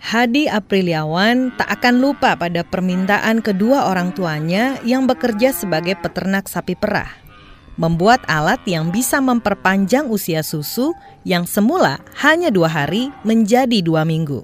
Hadi Apriliawan tak akan lupa pada permintaan kedua orang tuanya yang bekerja sebagai peternak sapi perah. Membuat alat yang bisa memperpanjang usia susu yang semula hanya dua hari menjadi dua minggu.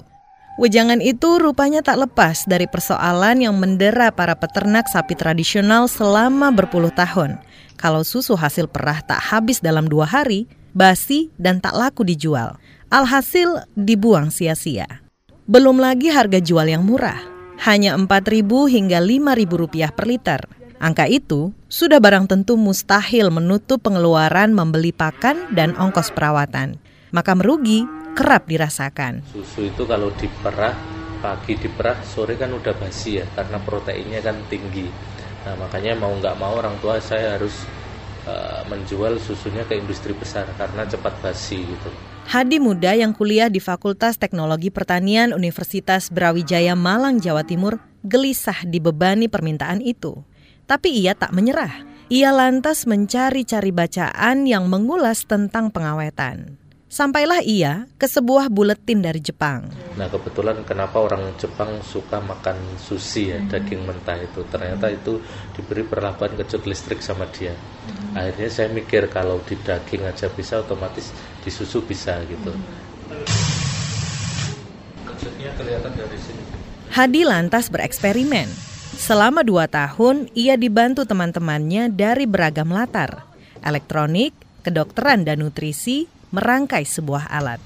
Wejangan itu rupanya tak lepas dari persoalan yang mendera para peternak sapi tradisional selama berpuluh tahun. Kalau susu hasil perah tak habis dalam dua hari, basi dan tak laku dijual. Alhasil dibuang sia-sia. Belum lagi harga jual yang murah, hanya 4.000 hingga 5.000 rupiah per liter. Angka itu sudah barang tentu mustahil menutup pengeluaran membeli pakan dan ongkos perawatan. Maka merugi kerap dirasakan. Susu itu kalau diperah, pagi diperah, sore kan udah basi ya, karena proteinnya kan tinggi. Nah makanya mau nggak mau orang tua saya harus uh, menjual susunya ke industri besar karena cepat basi gitu. Hadi Muda yang kuliah di Fakultas Teknologi Pertanian Universitas Brawijaya Malang, Jawa Timur, gelisah dibebani permintaan itu. Tapi ia tak menyerah. Ia lantas mencari-cari bacaan yang mengulas tentang pengawetan. Sampailah ia ke sebuah buletin dari Jepang. Nah kebetulan kenapa orang Jepang suka makan sushi ya, daging mentah itu. Ternyata itu diberi perlakuan kejut listrik sama dia. Akhirnya saya mikir kalau di daging aja bisa otomatis di susu bisa gitu. Kejutnya kelihatan dari sini. Hadi lantas bereksperimen. Selama dua tahun, ia dibantu teman-temannya dari beragam latar. Elektronik, kedokteran dan nutrisi, merangkai sebuah alat.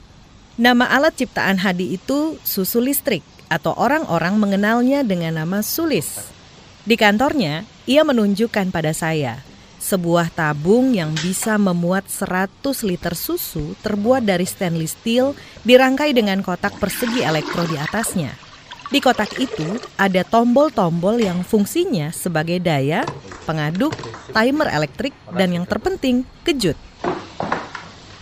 Nama alat ciptaan Hadi itu susu listrik atau orang-orang mengenalnya dengan nama Sulis. Di kantornya, ia menunjukkan pada saya sebuah tabung yang bisa memuat 100 liter susu terbuat dari stainless steel dirangkai dengan kotak persegi elektro di atasnya. Di kotak itu ada tombol-tombol yang fungsinya sebagai daya, pengaduk, timer elektrik, dan yang terpenting, kejut.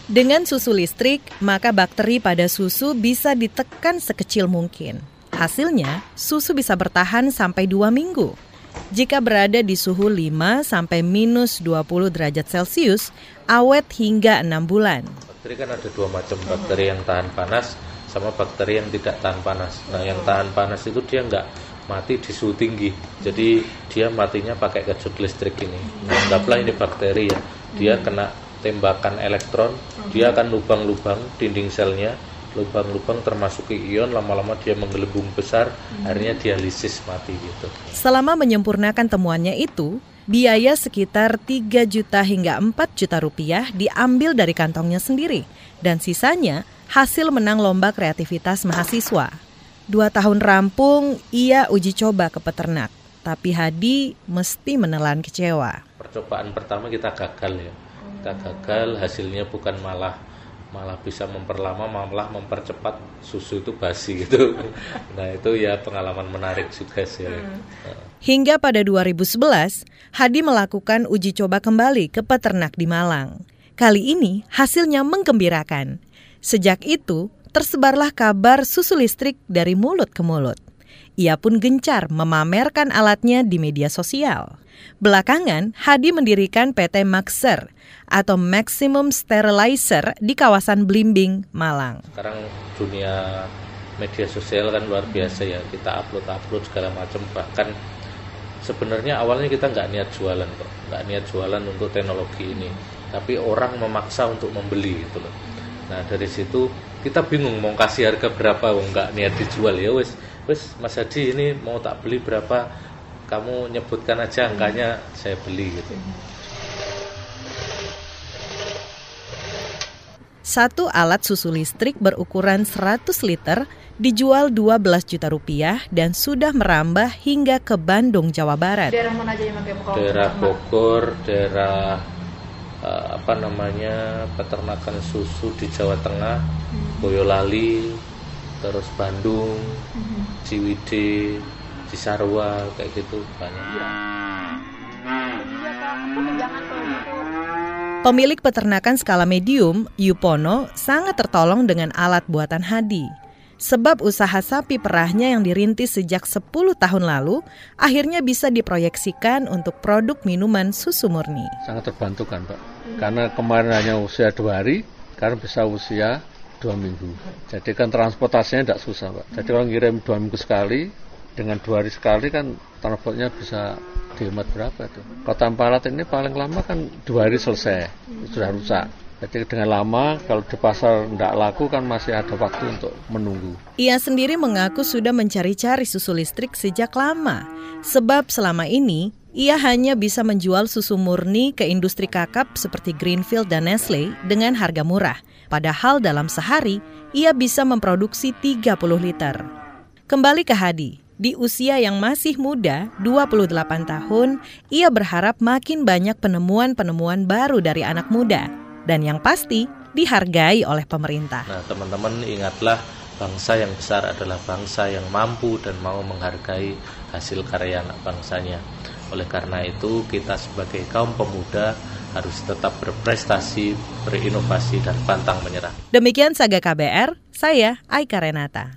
Dengan susu listrik, maka bakteri pada susu bisa ditekan sekecil mungkin. Hasilnya, susu bisa bertahan sampai 2 minggu. Jika berada di suhu 5 sampai minus 20 derajat Celcius, awet hingga 6 bulan. Bakteri kan ada dua macam, bakteri yang tahan panas sama bakteri yang tidak tahan panas. Nah, yang tahan panas itu dia nggak mati di suhu tinggi. Jadi dia matinya pakai kejut listrik ini. Nah, anggaplah ini bakteri ya. Dia kena tembakan elektron dia akan lubang-lubang dinding selnya lubang-lubang termasuk ion lama-lama dia menggelembung besar akhirnya dialisis mati gitu. Selama menyempurnakan temuannya itu biaya sekitar 3 juta hingga 4 juta rupiah diambil dari kantongnya sendiri dan sisanya hasil menang lomba kreativitas mahasiswa. Dua tahun rampung, ia uji coba ke peternak, tapi Hadi mesti menelan kecewa. Percobaan pertama kita gagal ya kita gagal hasilnya bukan malah malah bisa memperlama malah mempercepat susu itu basi gitu. Nah, itu ya pengalaman menarik juga sih. Hmm. Hingga pada 2011, Hadi melakukan uji coba kembali ke peternak di Malang. Kali ini hasilnya menggembirakan. Sejak itu, tersebarlah kabar susu listrik dari mulut ke mulut. Ia pun gencar memamerkan alatnya di media sosial. Belakangan, Hadi mendirikan PT Maxer atau Maximum Sterilizer di kawasan Blimbing, Malang. Sekarang dunia media sosial kan luar biasa ya, kita upload-upload segala macam bahkan sebenarnya awalnya kita nggak niat jualan kok, nggak niat jualan untuk teknologi ini, tapi orang memaksa untuk membeli gitu loh. Nah dari situ kita bingung mau kasih harga berapa, nggak niat dijual ya wes, wes Mas Hadi ini mau tak beli berapa, kamu nyebutkan aja angkanya saya beli gitu. Satu alat susu listrik berukuran 100 liter dijual 12 juta rupiah dan sudah merambah hingga ke Bandung, Jawa Barat. Daerah mana aja yang pakai Daerah Bogor, daerah uh, apa namanya peternakan susu di Jawa Tengah, hmm. Boyolali, terus Bandung, hmm. Ciwidey, Cisarua kayak gitu banyak. Ya. Pemilik peternakan skala medium, Yupono, sangat tertolong dengan alat buatan Hadi. Sebab usaha sapi perahnya yang dirintis sejak 10 tahun lalu akhirnya bisa diproyeksikan untuk produk minuman susu murni. Sangat terbantu kan Pak, karena kemarin hanya usia dua hari, karena bisa usia dua minggu. Jadi kan transportasinya tidak susah Pak. Jadi kalau ngirim dua minggu sekali, dengan dua hari sekali kan transportnya bisa dihemat berapa tuh. Kota Ampalat ini paling lama kan dua hari selesai, sudah rusak. Jadi dengan lama kalau di pasar tidak laku kan masih ada waktu untuk menunggu. Ia sendiri mengaku sudah mencari-cari susu listrik sejak lama. Sebab selama ini ia hanya bisa menjual susu murni ke industri kakap seperti Greenfield dan Nestle dengan harga murah. Padahal dalam sehari ia bisa memproduksi 30 liter. Kembali ke Hadi. Di usia yang masih muda, 28 tahun, ia berharap makin banyak penemuan-penemuan baru dari anak muda dan yang pasti dihargai oleh pemerintah. Nah, teman-teman ingatlah bangsa yang besar adalah bangsa yang mampu dan mau menghargai hasil karya anak bangsanya. Oleh karena itu, kita sebagai kaum pemuda harus tetap berprestasi, berinovasi, dan pantang menyerah. Demikian Saga KBR, saya Aika Renata.